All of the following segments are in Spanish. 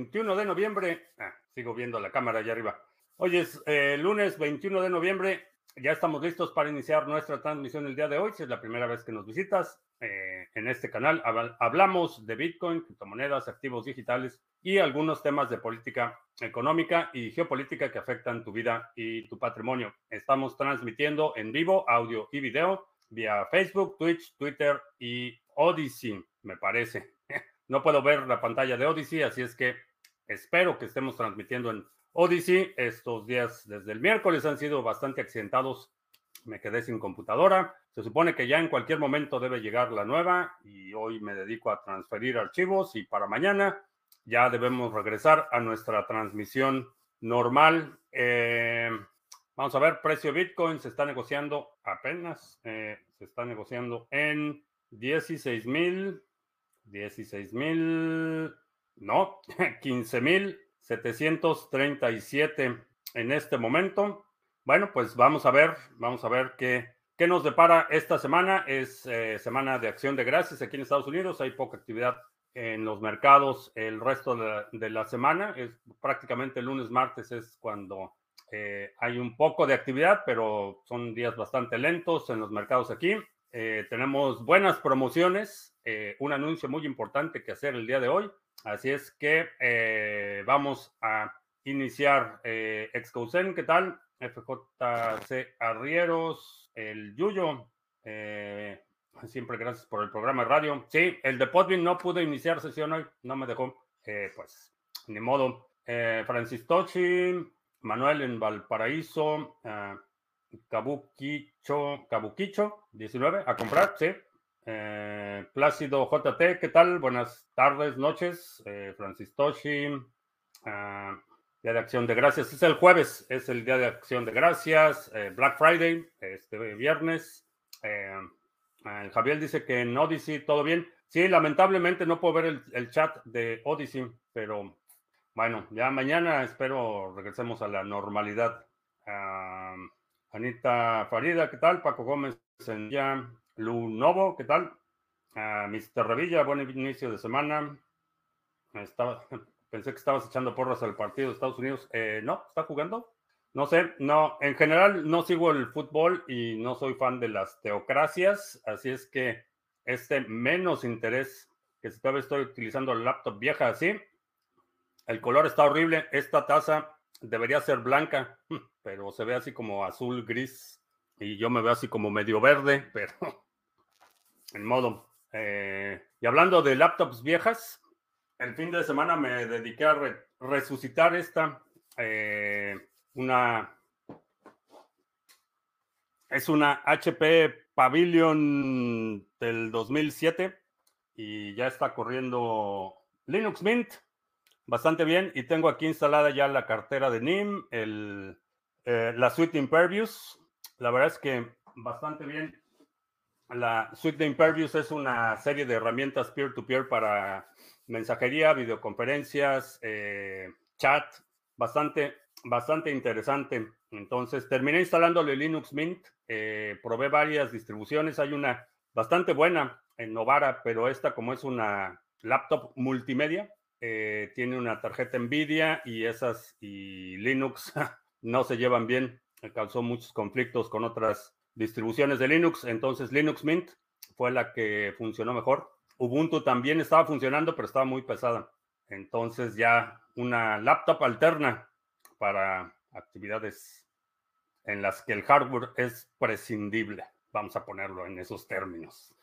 21 de noviembre. Ah, sigo viendo la cámara allá arriba. Hoy es eh, lunes 21 de noviembre. Ya estamos listos para iniciar nuestra transmisión el día de hoy. Si es la primera vez que nos visitas eh, en este canal, hablamos de Bitcoin, criptomonedas, activos digitales y algunos temas de política económica y geopolítica que afectan tu vida y tu patrimonio. Estamos transmitiendo en vivo audio y video vía Facebook, Twitch, Twitter y Odyssey, me parece. No puedo ver la pantalla de Odyssey, así es que espero que estemos transmitiendo en Odyssey. Estos días desde el miércoles han sido bastante accidentados. Me quedé sin computadora. Se supone que ya en cualquier momento debe llegar la nueva y hoy me dedico a transferir archivos y para mañana ya debemos regresar a nuestra transmisión normal. Eh, vamos a ver, precio Bitcoin se está negociando apenas, eh, se está negociando en 16 mil 16 mil, no, 15 mil 737 en este momento. Bueno, pues vamos a ver, vamos a ver qué, qué nos depara esta semana. Es eh, semana de acción de gracias aquí en Estados Unidos. Hay poca actividad en los mercados el resto de la, semana. Es prácticamente lunes, martes es cuando eh, hay un poco de actividad, pero son días bastante lentos en los mercados aquí. Eh, tenemos buenas promociones, eh, un anuncio muy importante que hacer el día de hoy. Así es que eh, vamos a iniciar eh, Excousen, ¿qué tal? FJC Arrieros, el Yuyo. siempre gracias por el programa de radio. Sí, el de Podbean no pudo iniciar sesión hoy, no me dejó. pues, ni modo. Francis Tochi, Manuel en Valparaíso. Ah, Kabukicho, Kabukicho, 19, a comprar, sí. Eh, Plácido JT, ¿qué tal? Buenas tardes, noches. Eh, Francis Toshi, ah, Día de Acción de Gracias. Es el jueves, es el Día de Acción de Gracias. Eh, Black Friday, este viernes. Javier dice que en Odyssey todo bien. Sí, lamentablemente no puedo ver el, chat de Odyssey, pero bueno, ya mañana espero regresemos a la normalidad. Anita Farida, ¿qué tal? Paco Gómez ya. Lu Novo, ¿qué tal? Uh, Mr. Revilla, buen inicio de semana. Estaba, pensé que estabas echando porras al partido de Estados Unidos. Eh, no, ¿está jugando? No sé, no, en general no sigo el fútbol y no soy fan de las teocracias, así es que este menos interés que si todavía estoy utilizando el laptop vieja así, el color está horrible, esta taza debería ser blanca, pero se ve así como azul gris y yo me veo así como medio verde, pero en modo. Eh, y hablando de laptops viejas, el fin de semana me dediqué a resucitar esta, eh, una, es una HP Pavilion del 2007 y ya está corriendo Linux Mint bastante bien y tengo aquí instalada ya la cartera de NIM, el, eh, la suite Impervious. La verdad es que bastante bien. La suite de Impervious es una serie de herramientas peer-to-peer para mensajería, videoconferencias, eh, chat, bastante, bastante interesante. Entonces, terminé instalándole Linux Mint, eh, probé varias distribuciones, hay una bastante buena en Novara, pero esta como es una laptop multimedia, eh, tiene una tarjeta Nvidia y esas y Linux no se llevan bien. Causó muchos conflictos con otras distribuciones de Linux. Entonces Linux Mint fue la que funcionó mejor. Ubuntu también estaba funcionando, pero estaba muy pesada. Entonces ya una laptop alterna para actividades en las que el hardware es prescindible. Vamos a ponerlo en esos términos.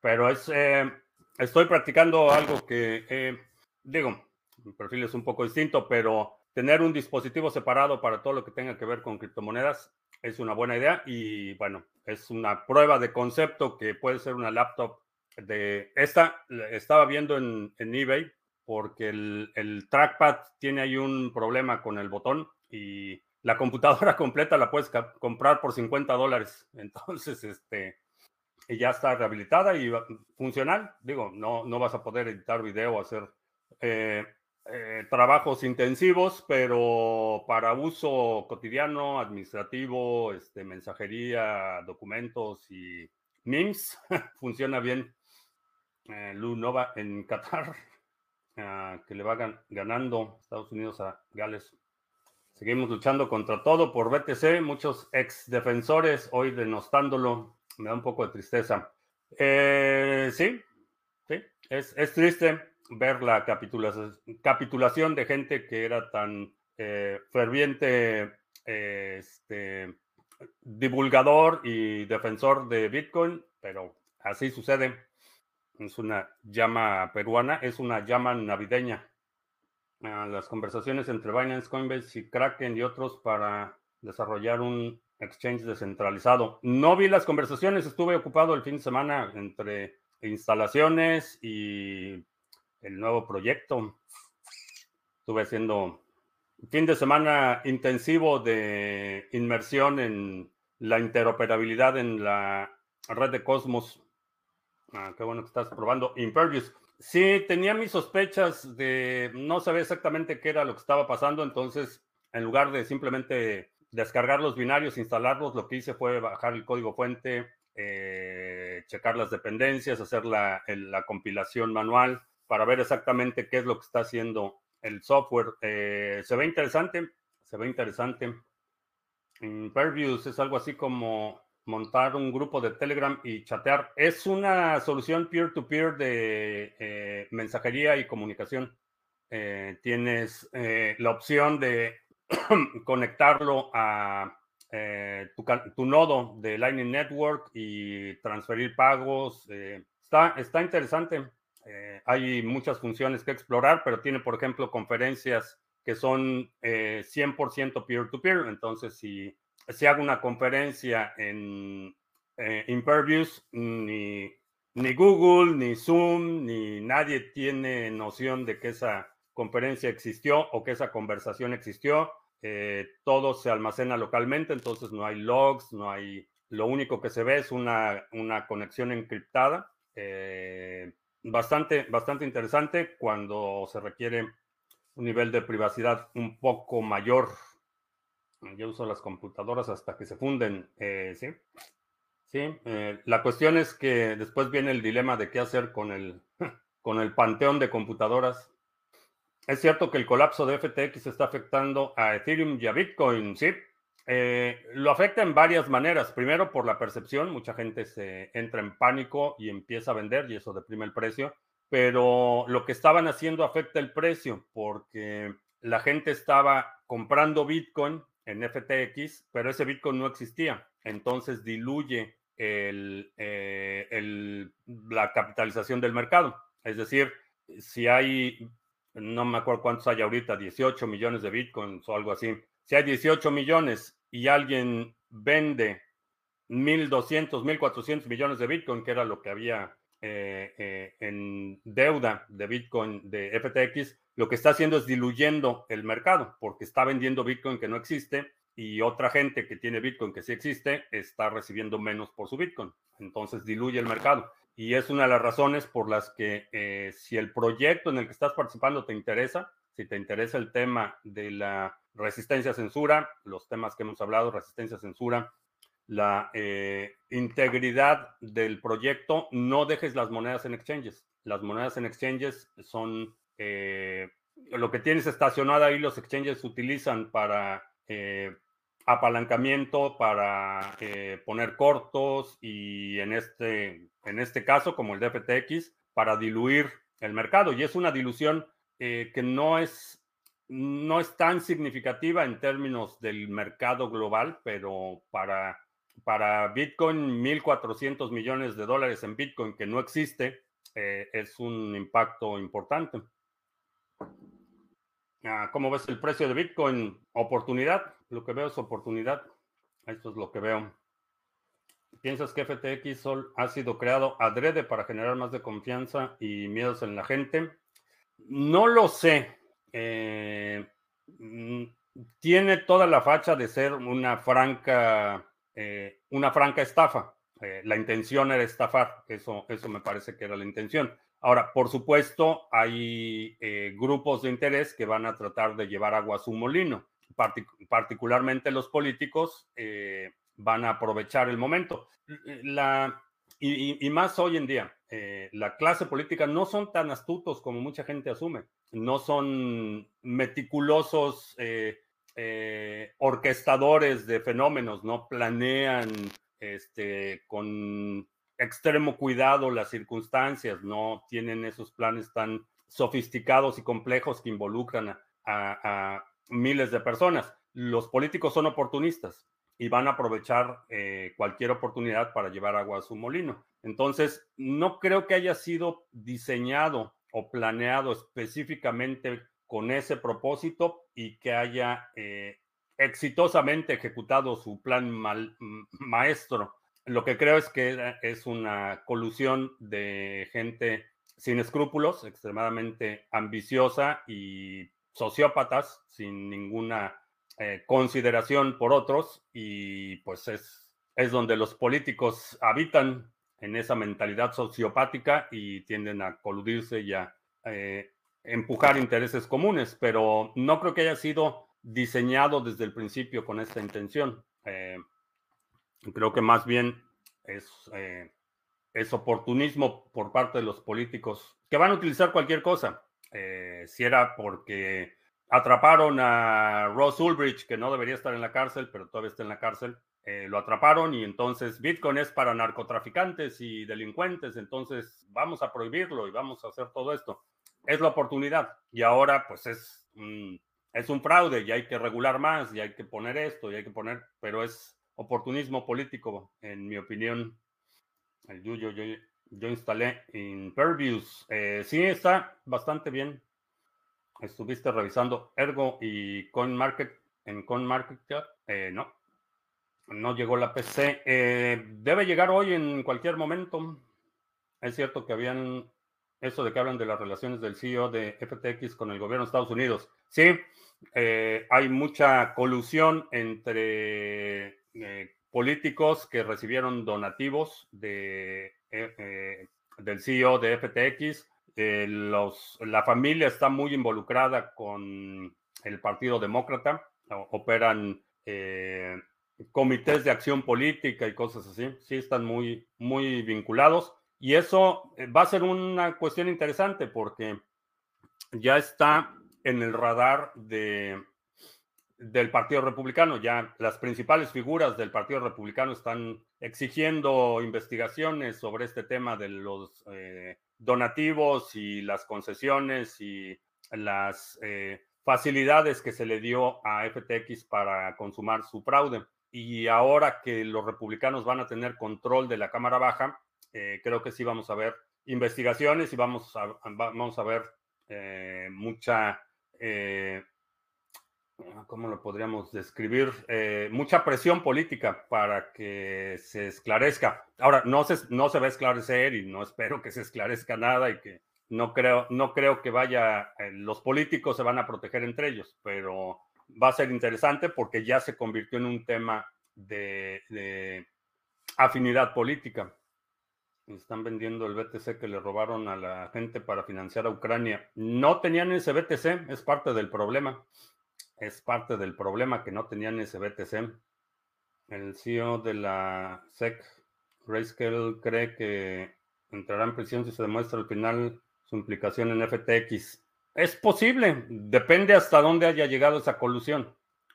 Pero es, eh, estoy practicando algo que digo, mi perfil es un poco distinto, pero tener un dispositivo separado para todo lo que tenga que ver con criptomonedas es una buena idea y bueno, es una prueba de concepto que puede ser una laptop de esta, estaba viendo en, eBay porque el, el, trackpad tiene ahí un problema con el botón y la computadora completa la puedes comprar por 50 dólares. Entonces, este, y ya está rehabilitada y funcional. Digo, no, no vas a poder editar video o hacer eh, eh, trabajos intensivos, pero para uso cotidiano, administrativo, este, mensajería, documentos y memes, funciona bien. Eh, Lu Nova en Qatar. que le va ganando Estados Unidos a Gales. Seguimos luchando contra todo por BTC, muchos ex defensores hoy denostándolo. Me da un poco de tristeza. Eh, sí, sí, es, es, triste ver la capitulación, de gente que era tan eh, ferviente este, divulgador y defensor de Bitcoin, pero así sucede. Es una llama peruana, es una llama navideña. Ah, las conversaciones entre Binance, Coinbase y Kraken y otros para desarrollar un exchange descentralizado. No vi las conversaciones, estuve ocupado el fin de semana entre instalaciones y el nuevo proyecto. Estuve haciendo fin de semana intensivo de inmersión en la interoperabilidad en la red de Cosmos. Ah, qué bueno que estás probando Impervious. Sí, tenía mis sospechas de no sabía exactamente qué era lo que estaba pasando, entonces en lugar de simplemente descargar los binarios, instalarlos, lo que hice fue bajar el código fuente, eh, checar las dependencias, hacer la, la, compilación manual para ver exactamente qué es lo que está haciendo el software. Eh, se ve interesante, se ve interesante. Impervious es algo así como montar un grupo de Telegram y chatear. Es una solución peer-to-peer de eh, mensajería y comunicación. Eh, tienes eh, la opción de conectarlo a tu, nodo de Lightning Network y transferir pagos. está, está interesante. Hay muchas funciones que explorar, pero tiene, por ejemplo, conferencias que son 100% peer-to-peer. Entonces, si si hago una conferencia en eh, Impervious, ni, ni Google, ni Zoom, ni nadie tiene noción de que esa conferencia existió o que esa conversación existió. Eh, todo se almacena localmente, entonces no hay logs, no hay... Lo único que se ve es una, una conexión encriptada. Eh, bastante, bastante interesante cuando se requiere un nivel de privacidad un poco mayor yo uso las computadoras hasta que se funden, eh, ¿sí? Sí, eh, la cuestión es que después viene el dilema de qué hacer con el, con el panteón de computadoras. Es cierto que el colapso de FTX está afectando a Ethereum y a Bitcoin, sí. Eh, lo afecta en varias maneras. Primero, por la percepción, mucha gente se entra en pánico y empieza a vender y eso deprime el precio. Pero lo que estaban haciendo afecta el precio porque la gente estaba comprando Bitcoin en FTX, pero ese Bitcoin no existía. Entonces diluye eh, la capitalización del mercado. Es decir, si hay, no me acuerdo cuántos hay ahorita, 18 millones de Bitcoins o algo así. Si hay 18 millones y alguien vende 1.200, 1.400 millones de Bitcoin, que era lo que había eh, eh, en deuda de Bitcoin de FTX, lo que está haciendo es diluyendo el mercado, porque está vendiendo Bitcoin que no existe y otra gente que tiene Bitcoin que sí existe está recibiendo menos por su Bitcoin. Entonces diluye el mercado. Y es una de las razones por las que eh, si el proyecto en el que estás participando te interesa, si te interesa el tema de la resistencia a censura, los temas que hemos hablado, resistencia a censura, la eh, integridad del proyecto, no dejes las monedas en exchanges. Las monedas en exchanges son eh, lo que tienes estacionado ahí, los exchanges utilizan para eh, apalancamiento, para poner cortos y en este, en este caso, como el DFTX, para diluir el mercado. Y es una dilución que no es, no es tan significativa en términos del mercado global, pero para para Bitcoin, 1.400 millones de dólares en Bitcoin que no existe, eh, es un impacto importante. Ah, ¿Cómo ves el precio de Bitcoin? Oportunidad. Lo que veo es oportunidad. Esto es lo que veo. ¿Piensas que FTX ha sido creado adrede para generar más de confianza y miedos en la gente? No lo sé. Eh, mm, tiene toda la facha de ser una franca eh, una franca estafa. Eh, la intención era estafar, eso, eso me parece que era la intención. Ahora, por supuesto, hay grupos de interés que van a tratar de llevar agua a su molino. particularmente los políticos van a aprovechar el momento. Y, más hoy en día, eh, la clase política no son tan astutos como mucha gente asume, no son meticulosos eh, eh, orquestadores de fenómenos, no planean este, con extremo cuidado las circunstancias, no tienen esos planes tan sofisticados y complejos que involucran a miles de personas. Los políticos son oportunistas y van a aprovechar eh, cualquier oportunidad para llevar agua a su molino. Entonces, no creo que haya sido diseñado o planeado específicamente con ese propósito y que haya eh, exitosamente ejecutado su plan maestro. Lo que creo es que es una colusión de gente sin escrúpulos, extremadamente ambiciosa y sociópatas, sin ninguna eh, consideración por otros y pues es, es donde los políticos habitan en esa mentalidad sociopática y tienden a coludirse y a eh, empujar intereses comunes, pero no creo que haya sido diseñado desde el principio con esta intención. Eh, creo que más bien es, es oportunismo por parte de los políticos que van a utilizar cualquier cosa. si era porque atraparon a Ross Ulbricht, que no debería estar en la cárcel, pero todavía está en la cárcel. Eh, lo atraparon y entonces Bitcoin es para narcotraficantes y delincuentes, entonces vamos a prohibirlo y vamos a hacer todo esto. Es la oportunidad y ahora pues es, es un fraude y hay que regular más y hay que poner esto y hay que poner, pero es oportunismo político, en mi opinión. El Yuyo, yo, yo instalé en Purviews. Eh, sí, está bastante bien estuviste revisando Ergo y CoinMarket en CoinMarketCap. Eh, no, no llegó la PC. Eh, debe llegar hoy en cualquier momento. Es cierto que habían eso de que hablan de las relaciones del CEO de FTX con el gobierno de Estados Unidos. Sí, eh, hay mucha colusión entre políticos que recibieron donativos de, del CEO de FTX eh, la familia está muy involucrada con el Partido Demócrata, operan eh, comités de acción política y cosas así, sí están muy, muy vinculados. Y eso eh, va a ser una cuestión interesante porque ya está en el radar de, del Partido Republicano. Ya las principales figuras del Partido Republicano están exigiendo investigaciones sobre este tema de los donativos y las concesiones y las eh, facilidades que se le dio a FTX para consumar su fraude. Y ahora que los republicanos van a tener control de la Cámara Baja, eh, creo que sí vamos a ver investigaciones y vamos a, vamos a ver eh, mucha ¿cómo lo podríamos describir? Eh, mucha presión política para que se esclarezca. Ahora, no se, no se va a esclarecer y no espero que se esclarezca nada y que no creo, no creo que vaya, eh, los políticos se van a proteger entre ellos, pero va a ser interesante porque ya se convirtió en un tema de afinidad política. Están vendiendo el BTC que le robaron a la gente para financiar a Ucrania. No tenían ese BTC, es parte del problema es parte del problema que no tenían ese BTC. El CEO de la SEC, Grayscale, cree que entrará en prisión si se demuestra al final su implicación en FTX. Es posible, depende hasta dónde haya llegado esa colusión.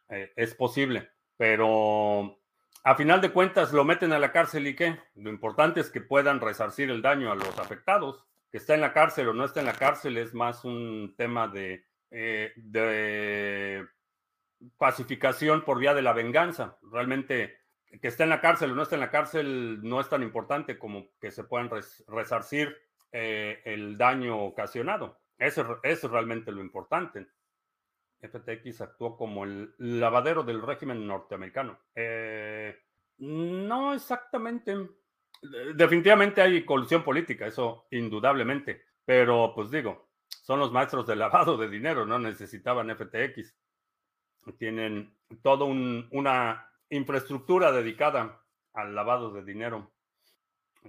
Eh, es posible, pero a final de cuentas lo meten a la cárcel y qué. Lo importante es que puedan resarcir el daño a los afectados. Que está en la cárcel o no está en la cárcel es más un tema de eh, de pacificación por vía de la venganza. Realmente que esté en la cárcel o no esté en la cárcel no es tan importante como que se puedan resarcir eh, el daño ocasionado. Eso, es realmente lo importante. FTX actuó como el lavadero del régimen norteamericano. Eh, no exactamente. Definitivamente hay colusión política, eso indudablemente. Pero pues digo, son los maestros de lavado de dinero, no necesitaban FTX. Tienen toda una infraestructura dedicada al lavado de dinero.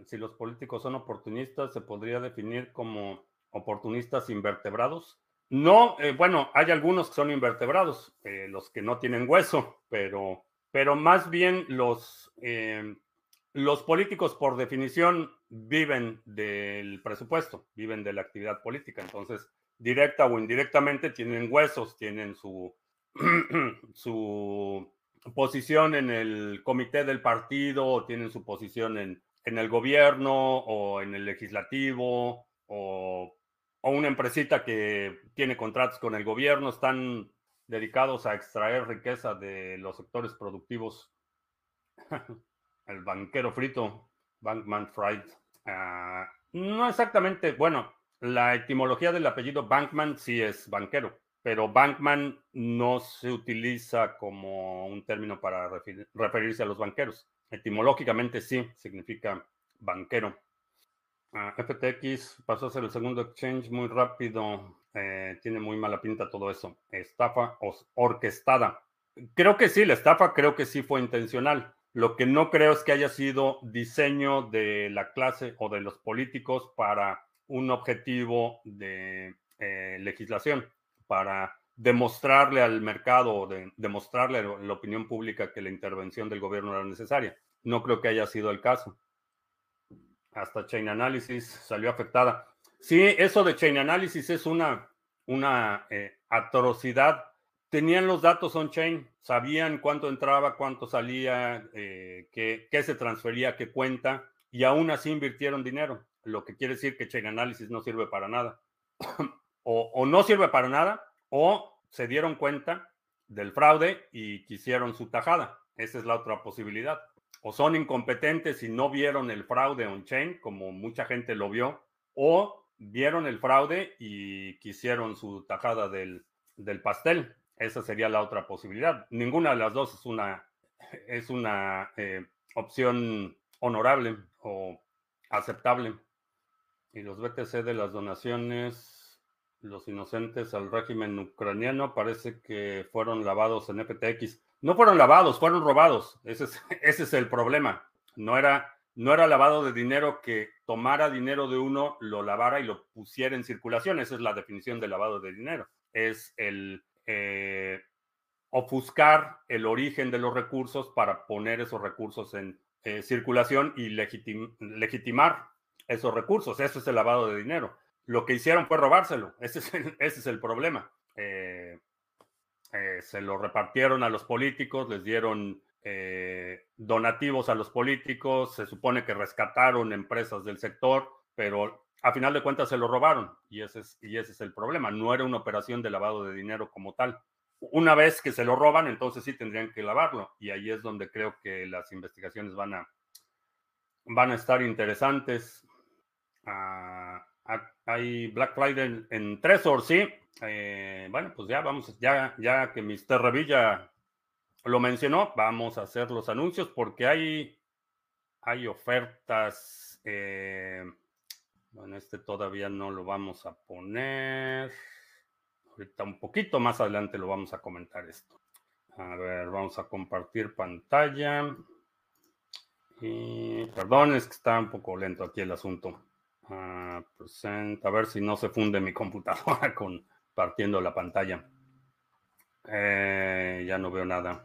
Si los políticos son oportunistas, se podría definir como oportunistas invertebrados. No, eh, bueno, hay algunos que son invertebrados, eh, los que no tienen hueso, pero, pero más bien los, eh, los políticos, por definición, viven del presupuesto, viven de la actividad política. Entonces, directa o indirectamente, tienen huesos, tienen su, su posición en el comité del partido, tienen su posición en, en el gobierno o en el legislativo o, o una empresita que tiene contratos con el gobierno, están dedicados a extraer riqueza de los sectores productivos. el banquero frito, Bankman Fried. Ah, no exactamente, bueno, la etimología del apellido Bankman sí es banquero, pero Bankman no se utiliza como un término para referirse a los banqueros. Etimológicamente sí, significa banquero. Ah, FTX pasó a ser el segundo exchange muy rápido. Eh, tiene muy mala pinta todo eso. Estafa orquestada. Creo que sí, la estafa creo que sí fue intencional. Lo que no creo es que haya sido diseño de la clase o de los políticos para un objetivo de eh, legislación, para demostrarle al mercado o de, demostrarle a la opinión pública que la intervención del gobierno era necesaria. No creo que haya sido el caso. Hasta Chain Analysis salió afectada. Sí, eso de Chain Analysis es una, una eh, atrocidad tenían los datos on-chain, sabían cuánto entraba, cuánto salía, eh, qué, se transfería, qué cuenta, y aún así invirtieron dinero, lo que quiere decir que Chain Analysis no sirve para nada. o, o no sirve para nada, o se dieron cuenta del fraude y quisieron su tajada. Esa es la otra posibilidad. O son incompetentes y no vieron el fraude on-chain, como mucha gente lo vio, o vieron el fraude y quisieron su tajada del, del pastel. Esa sería la otra posibilidad. Ninguna de las dos es una, es una eh, opción honorable o aceptable. Y los BTC de las donaciones, los inocentes al régimen ucraniano, parece que fueron lavados en FTX. No fueron lavados, fueron robados. Ese es, ese es el problema. No era, no era lavado de dinero que tomara dinero de uno, lo lavara y lo pusiera en circulación. Esa es la definición de lavado de dinero. Es el eh, ofuscar el origen de los recursos para poner esos recursos en eh, circulación y legitimar esos recursos. Eso es el lavado de dinero. Lo que hicieron fue robárselo. Ese es el, problema. Eh, se lo repartieron a los políticos, les dieron donativos a los políticos, se supone que rescataron empresas del sector, pero a final de cuentas se lo robaron y ese, es, y ese es el problema. No era una operación de lavado de dinero como tal. Una vez que se lo roban, entonces sí tendrían que lavarlo y ahí es donde creo que las investigaciones van a, van a estar interesantes. Ah, hay Black Friday en, en Tresor, sí. Eh, bueno, pues ya vamos, ya, ya que Mr. Revilla lo mencionó, vamos a hacer los anuncios porque hay, hay ofertas. Eh, bueno, este todavía no lo vamos a poner. Ahorita un poquito más adelante lo vamos a comentar esto. A ver, vamos a compartir pantalla. Y perdón, es que está un poco lento aquí el asunto. Ah, a ver si no se funde mi computadora con partiendo la pantalla. Eh, ya no veo nada.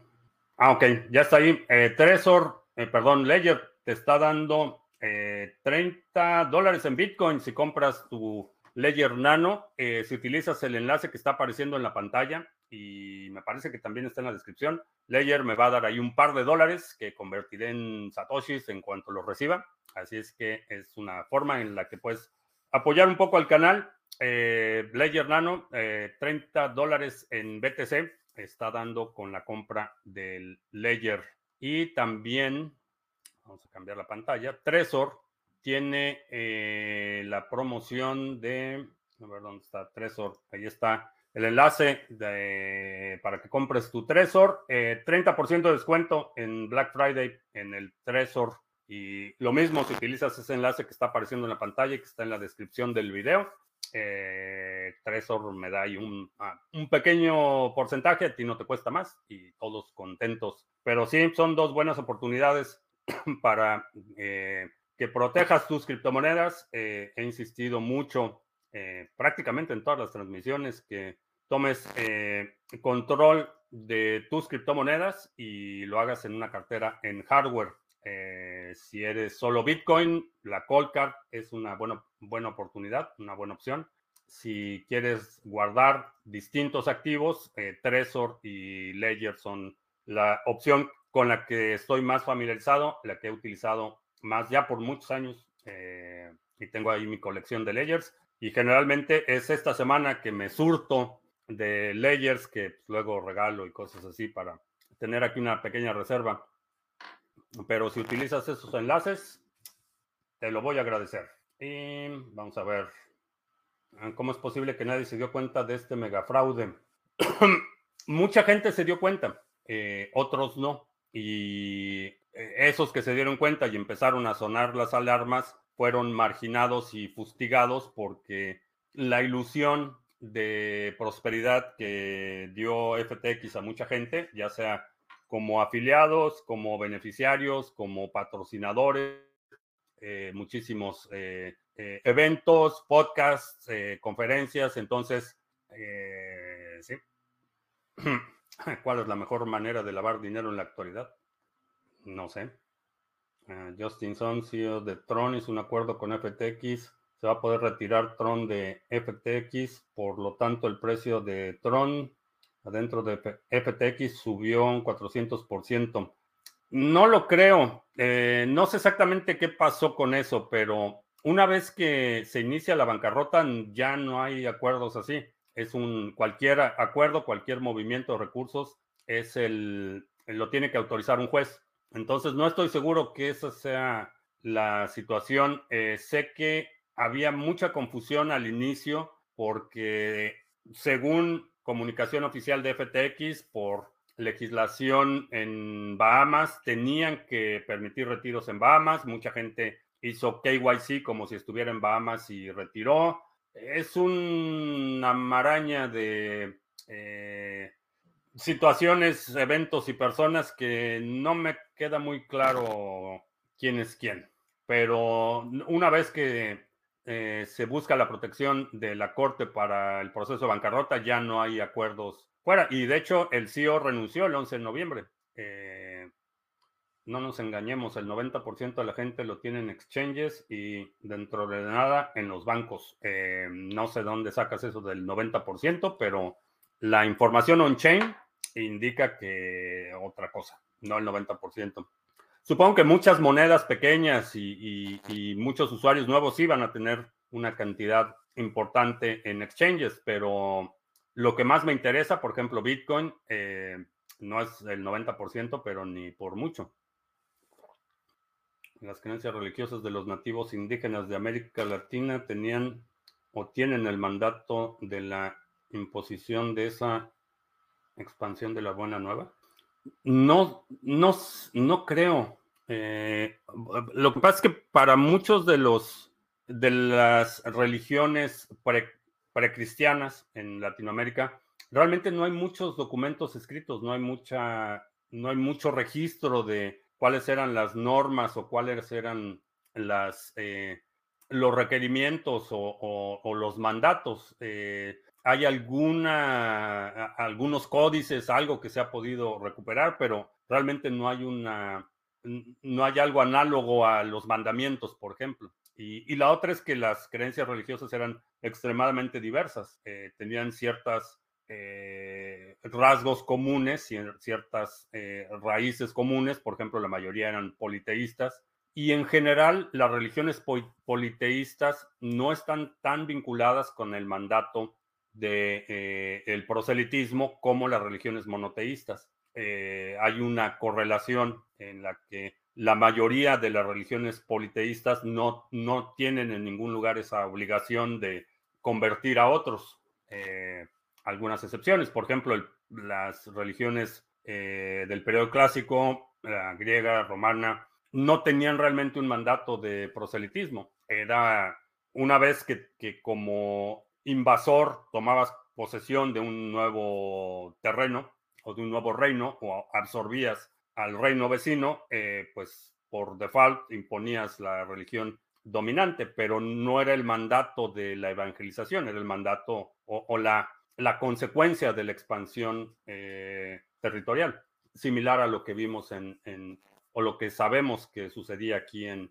Ah, ok, ya está ahí. Eh, Tresor, eh, perdón, Ledger te está dando 30 eh, dólares en Bitcoin si compras tu Ledger Nano. Eh, si utilizas el enlace que está apareciendo en la pantalla y me parece que también está en la descripción, Ledger me va a dar ahí un par de dólares que convertiré en satoshis en cuanto los reciba. Así es que es una forma en la que puedes apoyar un poco al canal. Eh, Ledger Nano, 30 dólares en BTC está dando con la compra del Ledger. Y también Vamos a cambiar la pantalla. Tresor tiene eh, la promoción de, a ver dónde está Tresor, ahí está el enlace para que compres tu Tresor, 30% eh, de descuento en Black Friday en el Tresor y lo mismo si utilizas ese enlace que está apareciendo en la pantalla y que está en la descripción del video. Eh, Tresor me da ahí un, ah, un pequeño porcentaje, a ti no te cuesta más y todos contentos. Pero sí, son dos buenas oportunidades para eh, que protejas tus criptomonedas. Eh, he insistido mucho eh, prácticamente en todas las transmisiones que tomes control de tus criptomonedas y lo hagas en una cartera en hardware. si eres solo Bitcoin, la Coldcard es una buena, buena oportunidad, una buena opción. Si quieres guardar distintos activos, Trezor y Ledger son la opción con la que estoy más familiarizado, la que he utilizado más ya por muchos años eh, y tengo ahí mi colección de layers. Y generalmente es esta semana que me surto de layers que luego regalo y cosas así para tener aquí una pequeña reserva. Pero si utilizas esos enlaces, te lo voy a agradecer. Y vamos a ver cómo es posible que nadie se dio cuenta de este mega fraude. Mucha gente se dio cuenta, eh, otros no. Y eh, esos que se dieron cuenta y empezaron a sonar las alarmas fueron marginados y fustigados porque la ilusión de prosperidad que dio FTX a mucha gente, ya sea como afiliados, como beneficiarios, como patrocinadores, eh, muchísimos eh, eventos, podcasts, conferencias. Entonces, sí. ¿cuál es la mejor manera de lavar dinero en la actualidad? No sé. Uh, Justin Son, CEO de Tron, hizo un acuerdo con FTX. Se va a poder retirar Tron de FTX, por lo tanto el precio de Tron adentro de FTX subió un 400%. No lo creo. Eh, no sé exactamente qué pasó con eso, pero una vez que se inicia la bancarrota ya no hay acuerdos así. Es un cualquier acuerdo, cualquier movimiento de recursos es el lo tiene que autorizar un juez. Entonces, no estoy seguro que esa sea la situación. Eh, sé que había mucha confusión al inicio porque, según comunicación oficial de FTX, por legislación en Bahamas, tenían que permitir retiros en Bahamas. Mucha gente hizo KYC como si estuviera en Bahamas y retiró. Es una maraña de eh, situaciones, eventos y personas que no me queda muy claro quién es quién. Pero una vez que eh, se busca la protección de la corte para el proceso de bancarrota, ya no hay acuerdos fuera. Y de hecho, el CEO renunció el 11 de noviembre. Eh, no nos engañemos, el 90% de la gente lo tiene en exchanges y dentro de nada en los bancos. Eh, no sé dónde sacas eso del 90%, pero la información on-chain indica que otra cosa, no el 90%. Supongo que muchas monedas pequeñas y, muchos usuarios nuevos iban a tener una cantidad importante en exchanges, pero lo que más me interesa, por ejemplo, Bitcoin, eh, no es el 90%, pero ni por mucho. Las creencias religiosas de los nativos indígenas de América Latina tenían o tienen el mandato de la imposición de esa expansión de la buena nueva? No, no, no creo. Eh, lo que pasa es que para muchos de los de las religiones precristianas en Latinoamérica, realmente no hay muchos documentos escritos, no hay mucha, no hay mucho registro de cuáles eran las normas o cuáles eran las eh, los requerimientos o, los mandatos. Eh, hay alguna, algunos códices, algo que se ha podido recuperar, pero realmente no hay una, no hay algo análogo a los mandamientos, por ejemplo. Y, la otra es que las creencias religiosas eran extremadamente diversas, eh, tenían ciertas eh, rasgos comunes, ciertas eh, raíces comunes, por ejemplo, la mayoría eran politeístas, y en general las religiones politeístas no están tan vinculadas con el mandato de eh, el proselitismo como las religiones monoteístas. Eh, hay una correlación en la que la mayoría de las religiones politeístas no, no tienen en ningún lugar esa obligación de convertir a otros. Eh, algunas excepciones, por ejemplo, las religiones del periodo clásico, la griega, romana, no tenían realmente un mandato de proselitismo. Era una vez que, que como invasor tomabas posesión de un nuevo terreno o de un nuevo reino o absorbías al reino vecino, eh, pues por default imponías la religión dominante, pero no era el mandato de la evangelización, era el mandato o, la, la, consecuencia de la expansión eh, territorial, similar a lo que vimos en, o lo que sabemos que sucedía aquí en,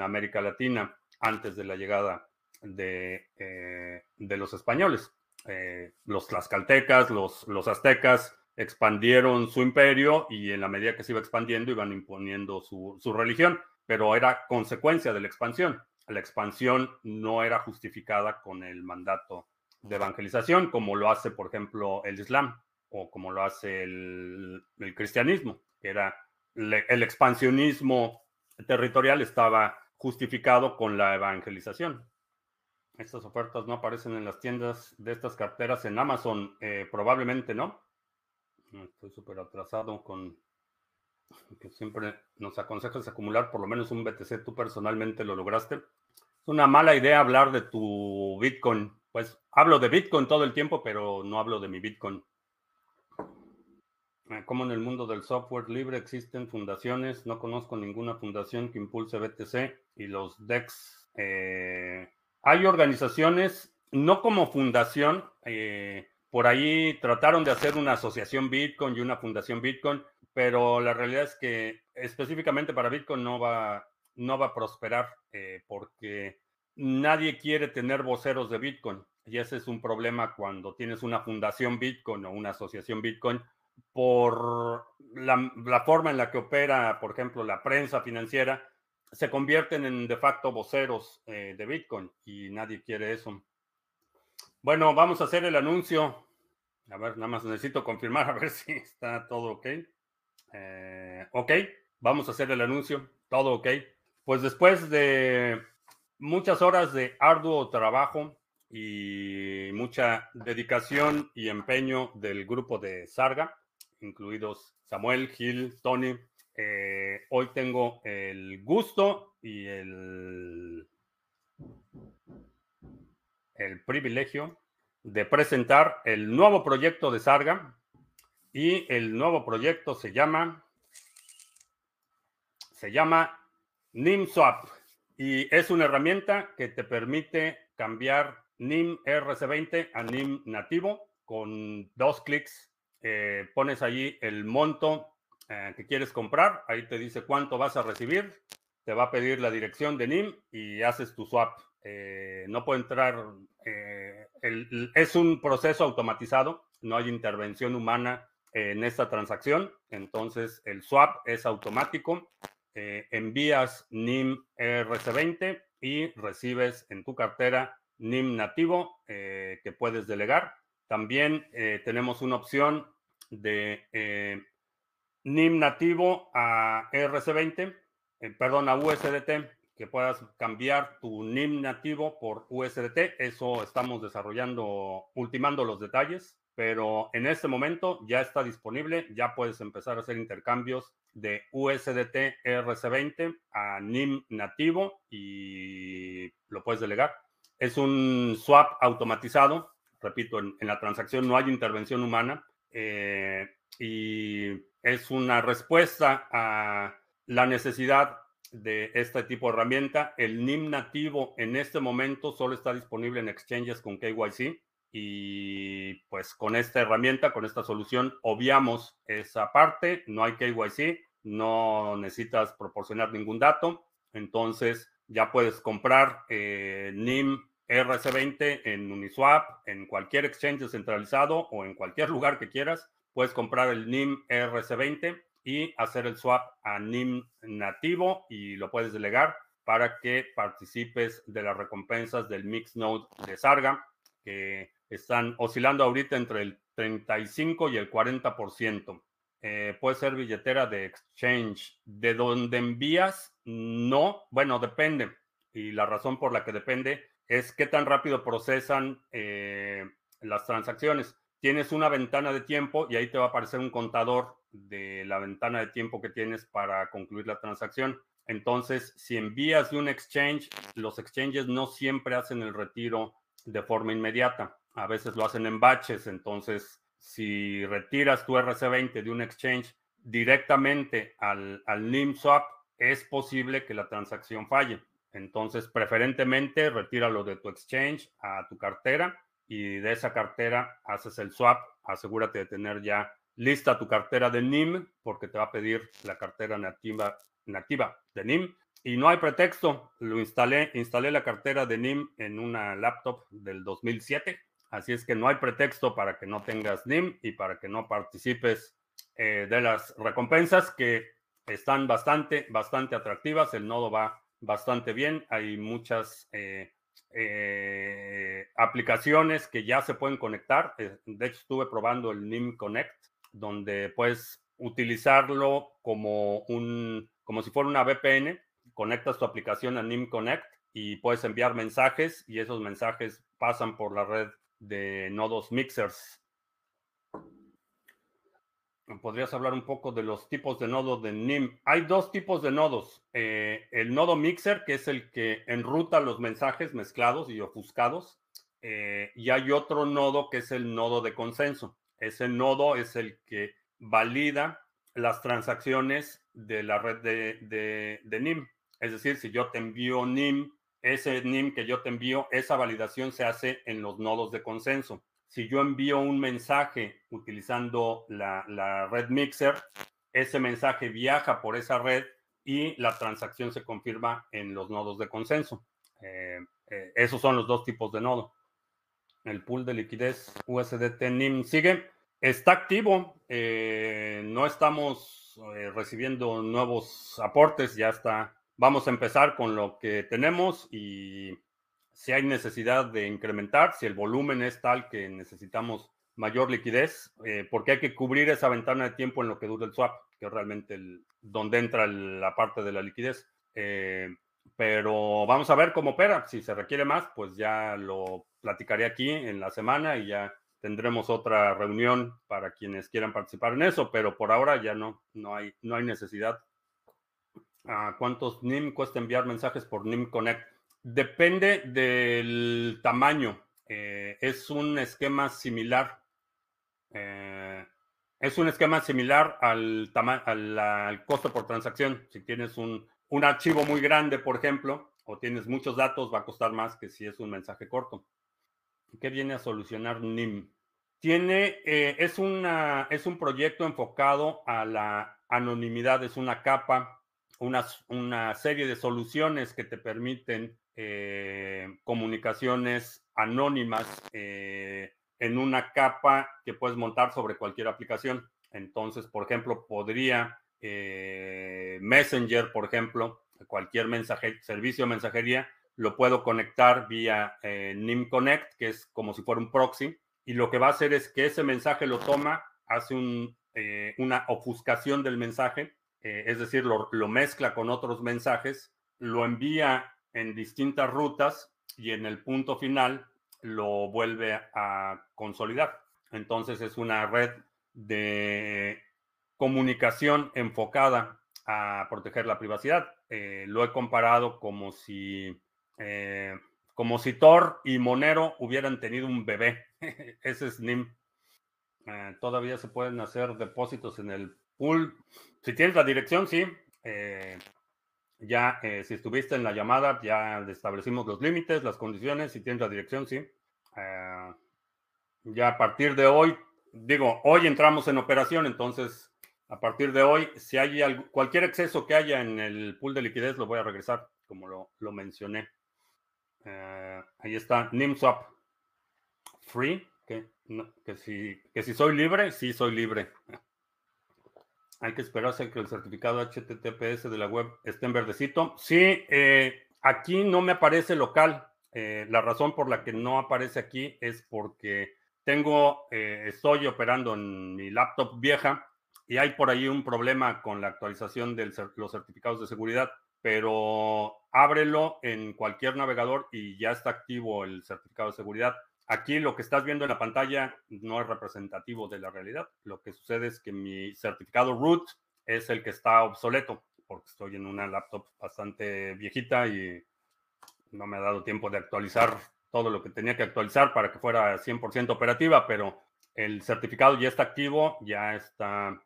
América Latina antes de la llegada de, eh, de los españoles. Eh, los tlaxcaltecas, los, los aztecas expandieron su imperio y en la medida que se iba expandiendo iban imponiendo su, su religión, pero era consecuencia de la expansión. La expansión no era justificada con el mandato de evangelización, como lo hace, por ejemplo, el Islam o como lo hace el, cristianismo, que era el expansionismo territorial estaba justificado con la evangelización. Estas ofertas no aparecen en las tiendas de estas carteras en Amazon. Eh, probablemente no. Estoy súper atrasado con que siempre nos aconsejas acumular por lo menos un BTC. Tú personalmente lo lograste. Es una mala idea hablar de tu Bitcoin. Pues hablo de Bitcoin todo el tiempo, pero no hablo de mi Bitcoin. Eh, como en el mundo del software libre existen fundaciones, no conozco ninguna fundación que impulse BTC y los DEX. Eh, hay organizaciones, no como fundación, eh, por ahí trataron de hacer una asociación Bitcoin y una fundación Bitcoin, pero la realidad es que específicamente para Bitcoin no va, no va a prosperar porque nadie quiere tener voceros de Bitcoin. Y ese es un problema cuando tienes una fundación Bitcoin o una asociación Bitcoin por la, forma en la que opera, por ejemplo, la prensa financiera, se convierten en de facto voceros eh, de Bitcoin y nadie quiere eso. Bueno, vamos a hacer el anuncio. A ver, nada más necesito confirmar a ver si está todo ok. Eh, ok, vamos a hacer el anuncio. Todo ok. Pues después de muchas horas de arduo trabajo y mucha dedicación y empeño del grupo de Sarga, incluidos Samuel, Gil, Tony. Eh, hoy tengo el gusto y el, el privilegio de presentar el nuevo proyecto de Sarga. Y el nuevo proyecto se llama, se llama NIMSwap. Y es una herramienta que te permite cambiar NIM RC20 a NIM nativo. Con dos clics eh, pones allí el monto eh, que quieres comprar, ahí te dice cuánto vas a recibir, te va a pedir la dirección de NIM y haces tu swap. Eh, no puede entrar, es un proceso automatizado, no hay intervención humana en esta transacción, entonces el swap es automático. Envías NIM RC20 y recibes en tu cartera NIM nativo que puedes delegar. También tenemos una opción de eh, NIM nativo a RC20, eh, perdón, a USDT, que puedas cambiar tu NIM nativo por USDT. Eso estamos desarrollando, ultimando los detalles, pero en este momento ya está disponible, ya puedes empezar a hacer intercambios de USDT RC20 a NIM nativo y lo puedes delegar. Es un swap automatizado. Repito, en la transacción no hay intervención humana eh, y es una respuesta a la necesidad de este tipo de herramienta. El NIM nativo en este momento solo está disponible en exchanges con KYC y pues con esta herramienta, con esta solución, obviamos esa parte, no hay KYC, no necesitas proporcionar ningún dato, entonces ya puedes comprar eh, NIM RC20 en Uniswap, en cualquier exchange centralizado o en cualquier lugar que quieras. Puedes comprar el NIM RC20 y hacer el swap a NIM nativo y lo puedes delegar para que participes de las recompensas del Mix Node de Sarga, que están oscilando ahorita entre el 35 y el 40%. Eh, puede ser billetera de exchange. ¿De dónde envías? No. Bueno, depende. Y la razón por la que depende es qué tan rápido procesan eh, las transacciones. Tienes una ventana de tiempo y ahí te va a aparecer un contador de la ventana de tiempo que tienes para concluir la transacción. Entonces, si envías de un exchange, los exchanges no siempre hacen el retiro de forma inmediata. A veces lo hacen en batches. Entonces, si retiras tu RC20 de un exchange directamente al, al NIM swap, es posible que la transacción falle. Entonces, preferentemente, retíralo de tu exchange a tu cartera y de esa cartera haces el swap. Asegúrate de tener ya lista tu cartera de NIM porque te va a pedir la cartera nativa, nativa de NIM. Y no hay pretexto, lo instalé, instalé la cartera de NIM en una laptop del 2007, así es que no hay pretexto para que no tengas NIM y para que no participes eh, de las recompensas que están bastante, bastante atractivas. El nodo va bastante bien, hay muchas eh, eh, aplicaciones que ya se pueden conectar. De hecho, estuve probando el NIM Connect, donde puedes utilizarlo como un, como si fuera una VPN conectas tu aplicación a NIM Connect y puedes enviar mensajes y esos mensajes pasan por la red de nodos mixers. ¿Podrías hablar un poco de los tipos de nodos de NIM? Hay dos tipos de nodos. Eh, el nodo mixer, que es el que enruta los mensajes mezclados y ofuscados. Eh, y hay otro nodo que es el nodo de consenso. Ese nodo es el que valida las transacciones de la red de, de NIM. Es decir, si yo te envío NIM, ese NIM que yo te envío, esa validación se hace en los nodos de consenso. Si yo envío un mensaje utilizando la, red Mixer, ese mensaje viaja por esa red y la transacción se confirma en los nodos de consenso. Eh, eh, esos son los dos tipos de nodo. El pool de liquidez USDT NIM sigue. Está activo. Eh, no estamos recibiendo nuevos aportes. Ya está Vamos a empezar con lo que tenemos y si hay necesidad de incrementar, si el volumen es tal que necesitamos mayor liquidez, eh, porque hay que cubrir esa ventana de tiempo en lo que dura el swap, que es realmente el, donde entra la parte de la liquidez. Eh, pero vamos a ver cómo opera. Si se requiere más, pues ya lo platicaré aquí en la semana y ya tendremos otra reunión para quienes quieran participar en eso, pero por ahora ya no, no hay, no hay necesidad cuántos NIM cuesta enviar mensajes por NIM Connect. Depende del tamaño. Eh, es un esquema similar. Eh, es un esquema similar al, costo por transacción. Si tienes un, archivo muy grande, por ejemplo, o tienes muchos datos, va a costar más que si es un mensaje corto. ¿Qué viene a solucionar NIM? Tiene, eh, es, una, es un proyecto enfocado a la anonimidad, es una capa una, serie de soluciones que te permiten eh, comunicaciones anónimas eh, en una capa que puedes montar sobre cualquier aplicación. Entonces, por ejemplo, podría eh, Messenger, por ejemplo, cualquier mensaje, servicio de mensajería, lo puedo conectar vía NIM Connect, que es como si fuera un proxy, y lo que va a hacer es que ese mensaje lo toma, hace una ofuscación del mensaje eh, es decir, lo, mezcla con otros mensajes, lo envía en distintas rutas y en el punto final lo vuelve a consolidar. Entonces es una red de comunicación enfocada a proteger la privacidad. Eh, lo he comparado como si, eh, como si Thor y Monero hubieran tenido un bebé. Ese es NIM. todavía se pueden hacer depósitos en el si tienes la dirección, sí. Eh, ya, eh, si estuviste en la llamada, ya establecimos los límites, las condiciones. Si tienes la dirección, sí. Eh, ya a partir de hoy, digo, hoy entramos en operación, entonces a partir de hoy, si hay cualquier exceso que haya en el pool de liquidez, lo voy a regresar, como lo, mencioné. ahí está, NIMSwap Free, que, que, si, que si soy libre, sí soy libre. Hay que esperarse a que el certificado HTTPS de la web esté en verdecito. Sí, eh, aquí no me aparece local. Eh, la razón por la que no aparece aquí es porque tengo, eh, estoy operando en mi laptop vieja y hay por ahí un problema con la actualización de los certificados de seguridad, pero ábrelo en cualquier navegador y ya está activo el certificado de seguridad. Aquí lo que estás viendo en la pantalla no es representativo de la realidad. Lo que sucede es que mi certificado root es el que está obsoleto, porque estoy en una laptop bastante viejita y no me ha dado tiempo de actualizar todo lo que tenía que actualizar para que fuera 100% operativa, pero el certificado ya está activo, ya está,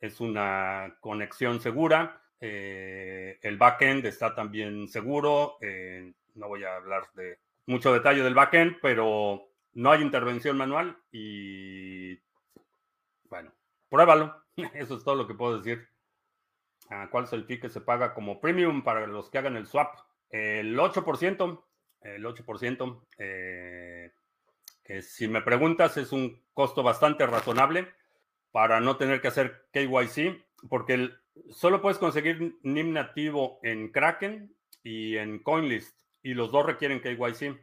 es una conexión segura. Eh, el backend está también seguro. Eh, no voy a hablar de mucho detalle del backend, pero no hay intervención manual y bueno, pruébalo. Eso es todo lo que puedo decir. Ah, ¿Cuál es el fee que se paga como premium para los que hagan el swap? El 8%. El 8%. Eh, que si me preguntas es un costo bastante razonable para no tener que hacer KYC, porque solo puedes conseguir NIM nativo en Kraken y en CoinList, y los dos requieren KYC.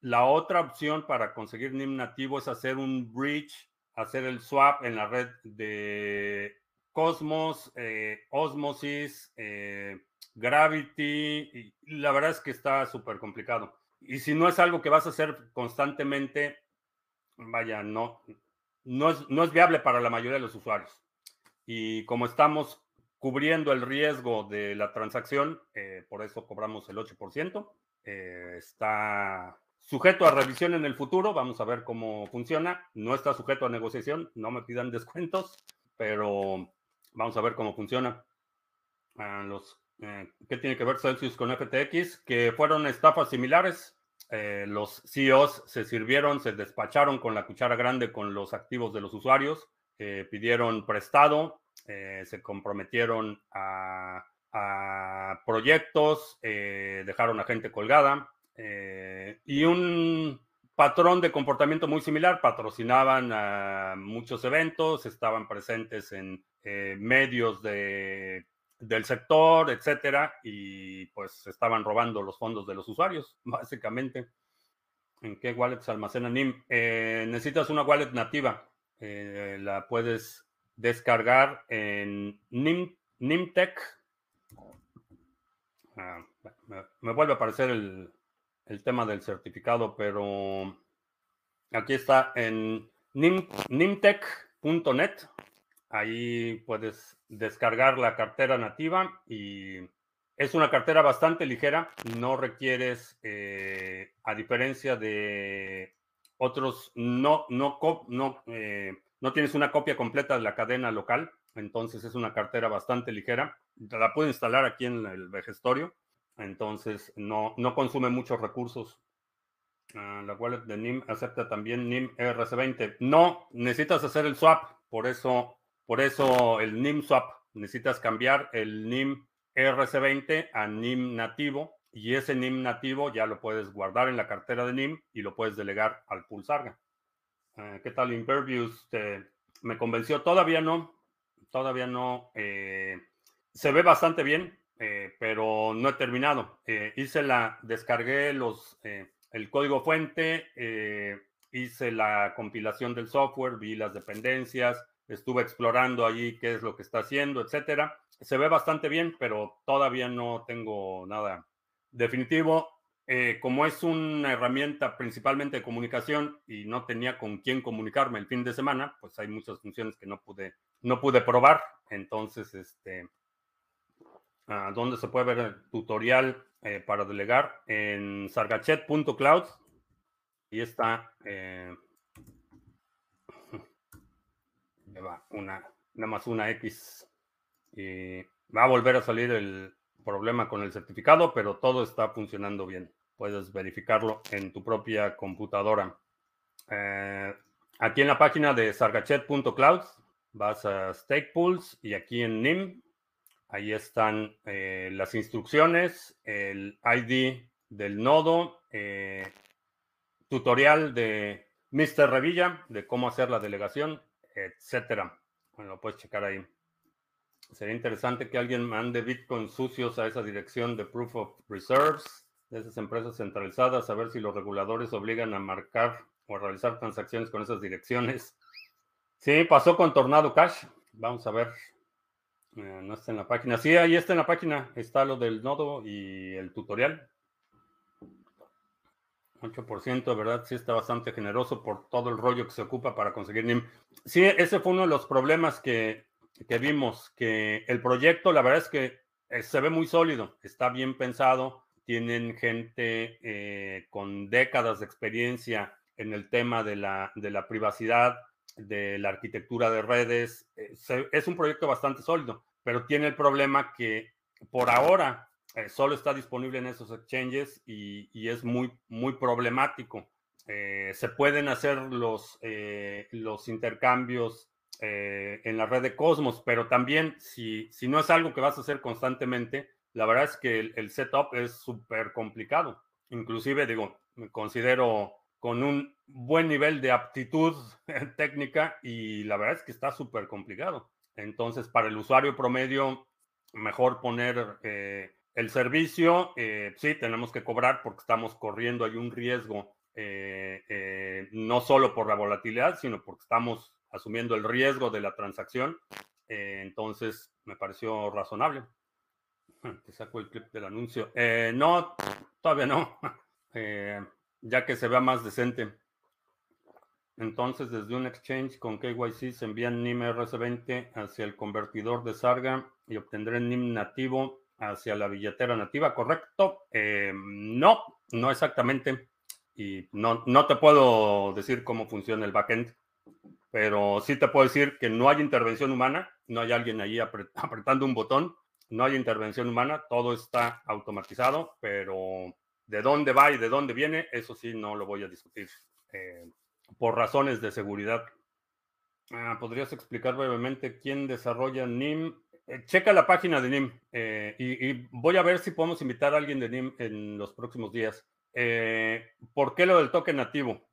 La otra opción para conseguir NIM nativo es hacer un bridge, hacer el swap en la red de Cosmos, eh, Osmosis, eh, Gravity. Y la verdad es que está súper complicado. Y si no es algo que vas a hacer constantemente, vaya, no, no es, no es viable para la mayoría de los usuarios. Y como estamos cubriendo el riesgo de la transacción, eh, por eso cobramos el 8%. Está Sujeto a revisión en el futuro, vamos a ver cómo funciona. No está sujeto a negociación, no me pidan descuentos, pero vamos a ver cómo funciona. Ah, los, eh, ¿Qué tiene que ver Celsius con FTX? Que fueron estafas similares. Eh, los CEOs se sirvieron, se despacharon con la cuchara grande con los activos de los usuarios, eh, pidieron prestado, se comprometieron a, a proyectos, dejaron a gente colgada, eh, y un patrón de comportamiento muy similar, patrocinaban a muchos eventos, estaban presentes en eh, medios de, del sector, etcétera, y pues estaban robando los fondos de los usuarios, básicamente. ¿En qué wallets almacena NIM? Eh, necesitas una wallet nativa. la puedes descargar en NIM, NIMTech. Ah, me, vuelve a aparecer el, tema del certificado, pero aquí está en nimtech.net. Ahí puedes descargar la cartera nativa y es una cartera bastante ligera. No requieres, eh, a diferencia de otros, no, no, no, eh, no tienes una copia completa de la cadena local. Entonces es una cartera bastante ligera. La puedo instalar aquí en el vejestorio entonces no, no consume muchos recursos. Ah, la wallet de NIM acepta también NIM ERC20. No, necesitas hacer el swap, por eso, por eso el NIM swap. Necesitas cambiar el NIM ERC20 a NIM nativo y ese NIM nativo ya lo puedes guardar en la cartera de NIM y lo puedes delegar al Pulsarga. Ah, ¿Qué tal Impervious? ¿Me convenció? Todavía no. Todavía no. Eh, se ve bastante bien. Eh, pero no he terminado. Eh, hice la, descargué los, eh, el código fuente, hice la compilación del software, vi las dependencias, estuve explorando allí qué es lo que está haciendo, etcétera. Se ve bastante bien, pero todavía no tengo nada definitivo. Como es una herramienta principalmente de comunicación y no tenía con quién comunicarme el fin de semana, pues hay muchas funciones que no pude, no pude probar. Entonces, este, donde se puede ver el tutorial eh, para delegar en sargachet.cloud. Y está. Eh, va una, nada más una X. Y va a volver a salir el problema con el certificado, pero todo está funcionando bien. Puedes verificarlo en tu propia computadora. Eh, aquí en la página de sargachet.cloud vas a Stake Pools y aquí en NIM Ahí están eh, las instrucciones, el ID del nodo, eh, tutorial de Mr. Revilla de cómo hacer la delegación, etcétera. Bueno, lo puedes checar ahí. Sería interesante que alguien mande Bitcoin sucios a esa dirección de Proof of Reserves de esas empresas centralizadas, a ver si los reguladores obligan a marcar o a realizar transacciones con esas direcciones. Sí, pasó con Tornado Cash. Vamos a ver eh, no está en la página. Sí, ahí está en la página. Está lo del nodo y el tutorial. 8%, ¿verdad? Sí, está bastante generoso por todo el rollo que se ocupa para conseguir NIM. Sí, ese fue uno de los problemas que, vimos, que el proyecto, la verdad es que eh, se ve muy sólido, está bien pensado, tienen gente eh, con décadas de experiencia en el tema de la, de la privacidad, de la arquitectura de redes. Eh, es un proyecto bastante sólido, pero tiene el problema que por ahora eh, solo está disponible en esos exchanges y, es muy, muy problemático. Se pueden hacer los, los intercambios en la red de Cosmos, pero también si, si no es algo que vas a hacer constantemente, la verdad es que el, setup es súper complicado. Inclusive, digo, me considero con un buen nivel de aptitud técnica y la verdad es que está súper complicado. Entonces, para el usuario promedio, mejor poner eh, el servicio. Eh, sí, tenemos que cobrar porque estamos corriendo hay un riesgo, eh, no solo por la volatilidad, sino porque estamos asumiendo el riesgo de la transacción. entonces, me pareció razonable. Te saco el clip del anuncio. no, todavía no. ya que se vea más decente. Entonces, desde un exchange con KYC se envían NIM RC20 hacia el convertidor de Sarga y obtendré NIM nativo hacia la billetera nativa, ¿correcto? Eh, no, no exactamente. Y no, no te puedo decir cómo funciona el backend, pero sí te puedo decir que no hay intervención humana, no hay alguien ahí apretando un botón, no hay intervención humana, todo está automatizado, pero de dónde va y de dónde viene, eso sí no lo voy a discutir. Eh, por razones de seguridad. Ah, ¿Podrías explicar brevemente quién desarrolla NIM? Eh, checa la página de NIM eh, y, voy a ver si podemos invitar a alguien de NIM en los próximos días. ¿Por qué lo del token nativo?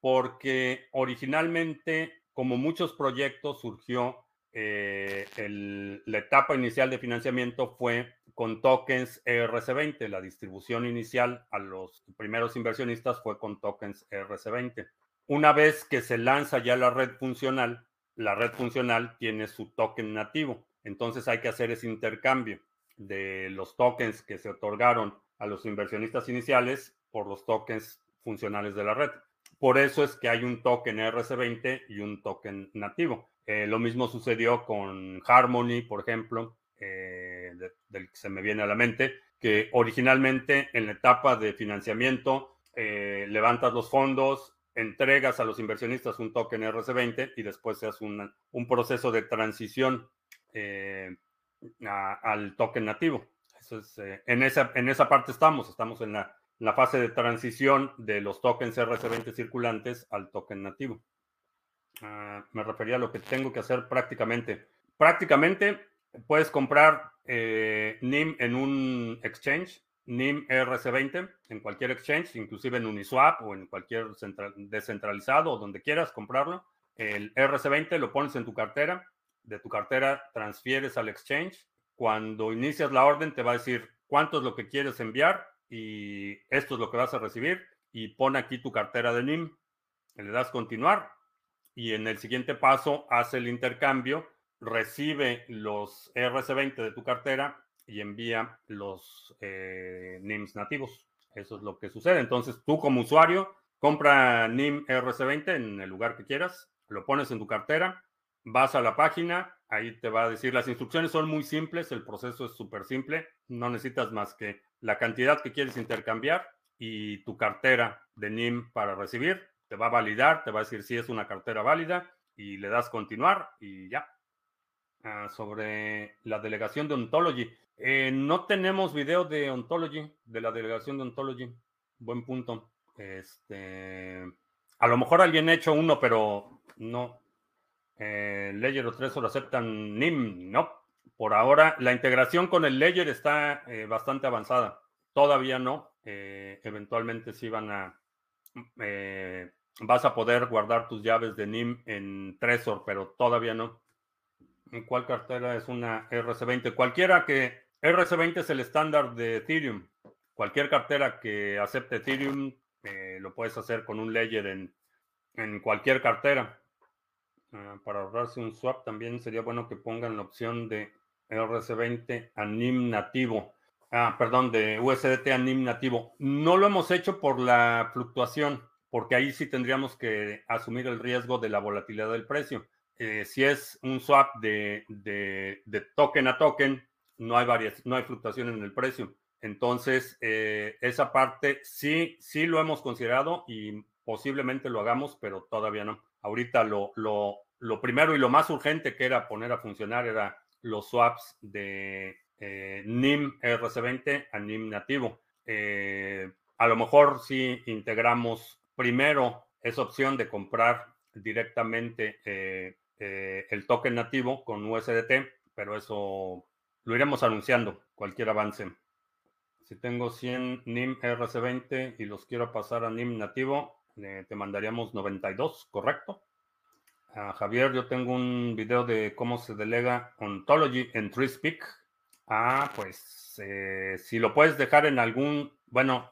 porque originalmente, como muchos proyectos, surgió la etapa inicial de financiamiento fue con tokens ERC20. La distribución inicial a los primeros inversionistas fue con tokens ERC20. Una vez que se lanza ya la red funcional, la red funcional tiene su token nativo. Entonces hay que hacer ese intercambio de los tokens que se otorgaron a los inversionistas iniciales por los tokens funcionales de la red. Por eso es que hay un token RC20 y un token nativo. Eh, lo mismo sucedió con Harmony, por ejemplo, eh, del que se me viene a la mente, que originalmente en la etapa de financiamiento eh, levantas los fondos, entregas a los inversionistas un token RC20 y después se hace un proceso de transición al token nativo. En, esa, en esa parte estamos, estamos en la, fase de transición de los tokens RC20 circulantes al token nativo. Ah, me refería a lo que tengo que hacer prácticamente. Prácticamente puedes comprar eh, NIM en un exchange NIM RC20 en cualquier exchange, inclusive en Uniswap o en cualquier descentralizado o donde quieras comprarlo. El RC20 lo pones en tu cartera, de tu cartera transfieres al exchange. Cuando inicias la orden te va a decir cuánto es lo que quieres enviar y esto es lo que vas a recibir y pon aquí tu cartera de NIM. Le das continuar y en el siguiente paso hace el intercambio, recibe los RC20 de tu cartera y envía los eh, NIMs nativos. Eso es lo que sucede. Entonces, tú como usuario, compra NIM RC20 en el lugar que quieras, lo pones en tu cartera, vas a la página, ahí te va a decir, las instrucciones son muy simples, el proceso es súper simple, no necesitas más que la cantidad que quieres intercambiar y tu cartera de NIM para recibir, te va a validar, te va a decir si es una cartera válida y le das continuar y ya. Ah, sobre la delegación de Ontology. Eh, no tenemos video de Ontology, de la delegación de Ontology. Buen punto. Este, a lo mejor alguien ha hecho uno, pero no. Eh, Ledger o Trezor aceptan NIM, no. Por ahora, la integración con el Ledger está eh, bastante avanzada. Todavía no. Eh, eventualmente sí van a. vas a poder guardar tus llaves de NIM en Trezor, pero todavía no. ¿Cuál cartera es una RC20? Cualquiera que RC20 es el estándar de Ethereum. Cualquier cartera que acepte Ethereum eh, lo puedes hacer con un ledger en, en cualquier cartera. Ah, para ahorrarse un swap también sería bueno que pongan la opción de RC20 a NIM nativo. Ah, perdón, de USDT a nativo. No lo hemos hecho por la fluctuación, porque ahí sí tendríamos que asumir el riesgo de la volatilidad del precio. Eh, si es un swap de, de, de token a token, no hay, varias, no hay fluctuación en el precio. Entonces, eh, esa parte sí, sí lo hemos considerado y posiblemente lo hagamos, pero todavía no. Ahorita lo, lo, lo primero y lo más urgente que era poner a funcionar era los swaps de eh, NIM RC20 a NIM nativo. Eh, a lo mejor si integramos primero esa opción de comprar directamente eh, el token nativo con USDT, pero eso lo iremos anunciando, cualquier avance. Si tengo 100 NIM RC20 y los quiero pasar a NIM nativo, eh, te mandaríamos 92, ¿correcto? Javier, yo tengo un video de cómo se delega Ontology en TreeSpeak. Ah, pues eh, si lo puedes dejar en algún, bueno,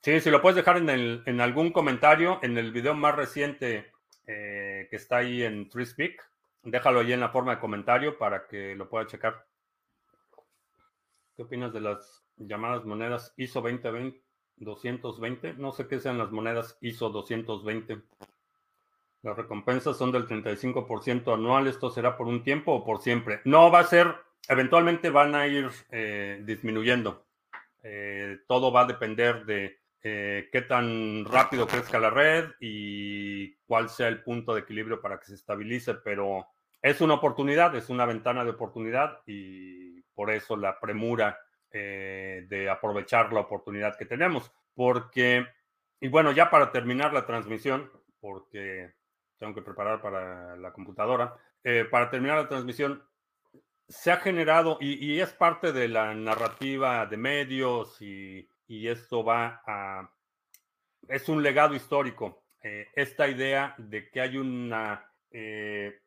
sí, si lo puedes dejar en, algún comentario, en el video más reciente eh, que está ahí en TreeSpeak, déjalo ahí en la forma de comentario para que lo pueda checar. ¿Qué opinas de las llamadas monedas ISO 2020, 220? No sé qué sean las monedas ISO 220. Las recompensas son del 35% anual. ¿Esto será por un tiempo o por siempre? No, va a ser, eventualmente van a ir eh, disminuyendo. Eh, todo va a depender de eh, qué tan rápido crezca la red y cuál sea el punto de equilibrio para que se estabilice, pero es una oportunidad, es una ventana de oportunidad y por eso la premura de aprovechar la oportunidad que tenemos. Porque, y bueno, ya para terminar la transmisión, porque tengo que preparar para la computadora. Eh, para terminar la transmisión, se ha generado, y, es parte de la narrativa de medios, y, esto va a, es un legado histórico, eh, esta idea de que hay una, eh,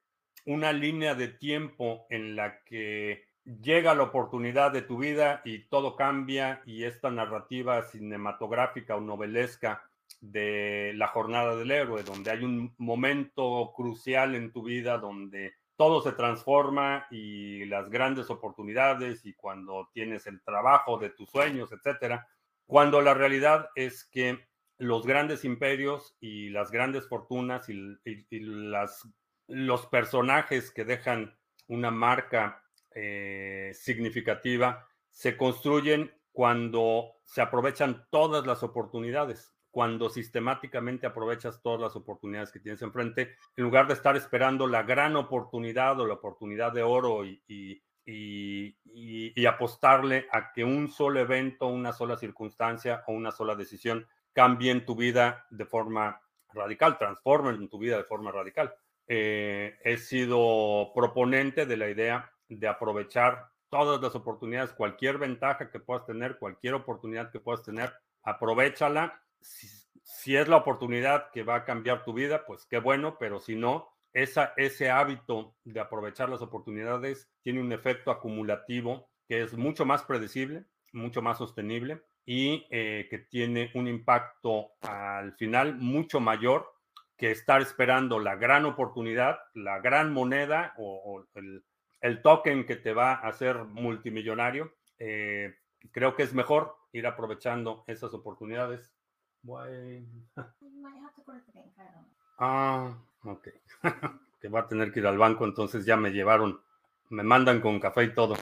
una línea de tiempo en la que llega la oportunidad de tu vida y todo cambia, y esta narrativa cinematográfica o novelesca de la jornada del héroe, donde hay un momento crucial en tu vida donde todo se transforma y las grandes oportunidades y cuando tienes el trabajo de tus sueños, etcétera, cuando la realidad es que los grandes imperios y las grandes fortunas y, las, los personajes que dejan una marca eh, significativa se construyen cuando se aprovechan todas las oportunidades cuando sistemáticamente aprovechas todas las oportunidades que tienes enfrente, en lugar de estar esperando la gran oportunidad o la oportunidad de oro y, y, apostarle a que un solo evento, una sola circunstancia o una sola decisión cambien tu vida de forma radical, transformen tu vida de forma radical. Eh, he sido proponente de la idea de aprovechar todas las oportunidades, cualquier ventaja que puedas tener, cualquier oportunidad que puedas tener, aprovechala si, es la oportunidad que va a cambiar tu vida, pues qué bueno, pero si no, esa, ese hábito de aprovechar las oportunidades tiene un efecto acumulativo que es mucho más predecible, mucho más sostenible y eh, que tiene un impacto al final mucho mayor que estar esperando la gran oportunidad, la gran moneda o, el, token que te va a hacer multimillonario. Eh, creo que es mejor ir aprovechando esas oportunidades Ah, ok. que va a tener que ir al banco, entonces ya me llevaron, me mandan con café y todo.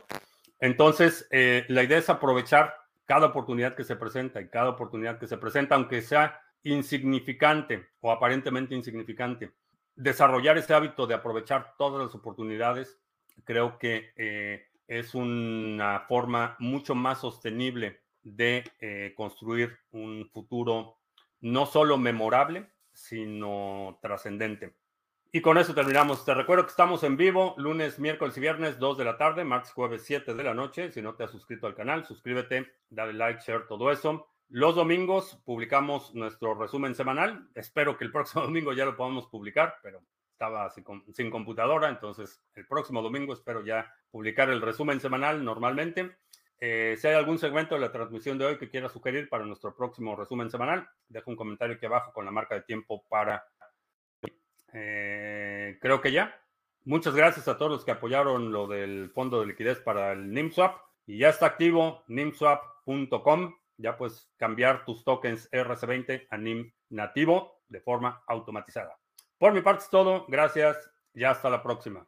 Entonces, eh, la idea es aprovechar cada oportunidad que se presenta y cada oportunidad que se presenta, aunque sea insignificante o aparentemente insignificante. Desarrollar ese hábito de aprovechar todas las oportunidades, creo que eh, es una forma mucho más sostenible de eh, construir un futuro no solo memorable, sino trascendente. Y con eso terminamos. Te recuerdo que estamos en vivo lunes, miércoles y viernes, 2 de la tarde, martes, jueves, 7 de la noche. Si no te has suscrito al canal, suscríbete, dale like, share, todo eso. Los domingos publicamos nuestro resumen semanal. Espero que el próximo domingo ya lo podamos publicar, pero estaba sin, sin computadora, entonces el próximo domingo espero ya publicar el resumen semanal normalmente. Eh, si hay algún segmento de la transmisión de hoy que quiera sugerir para nuestro próximo resumen semanal, deja un comentario aquí abajo con la marca de tiempo para... Eh, creo que ya. Muchas gracias a todos los que apoyaron lo del fondo de liquidez para el NIMSWAP. Y ya está activo nimswap.com. Ya puedes cambiar tus tokens RC20 a NIM nativo de forma automatizada. Por mi parte es todo. Gracias y hasta la próxima.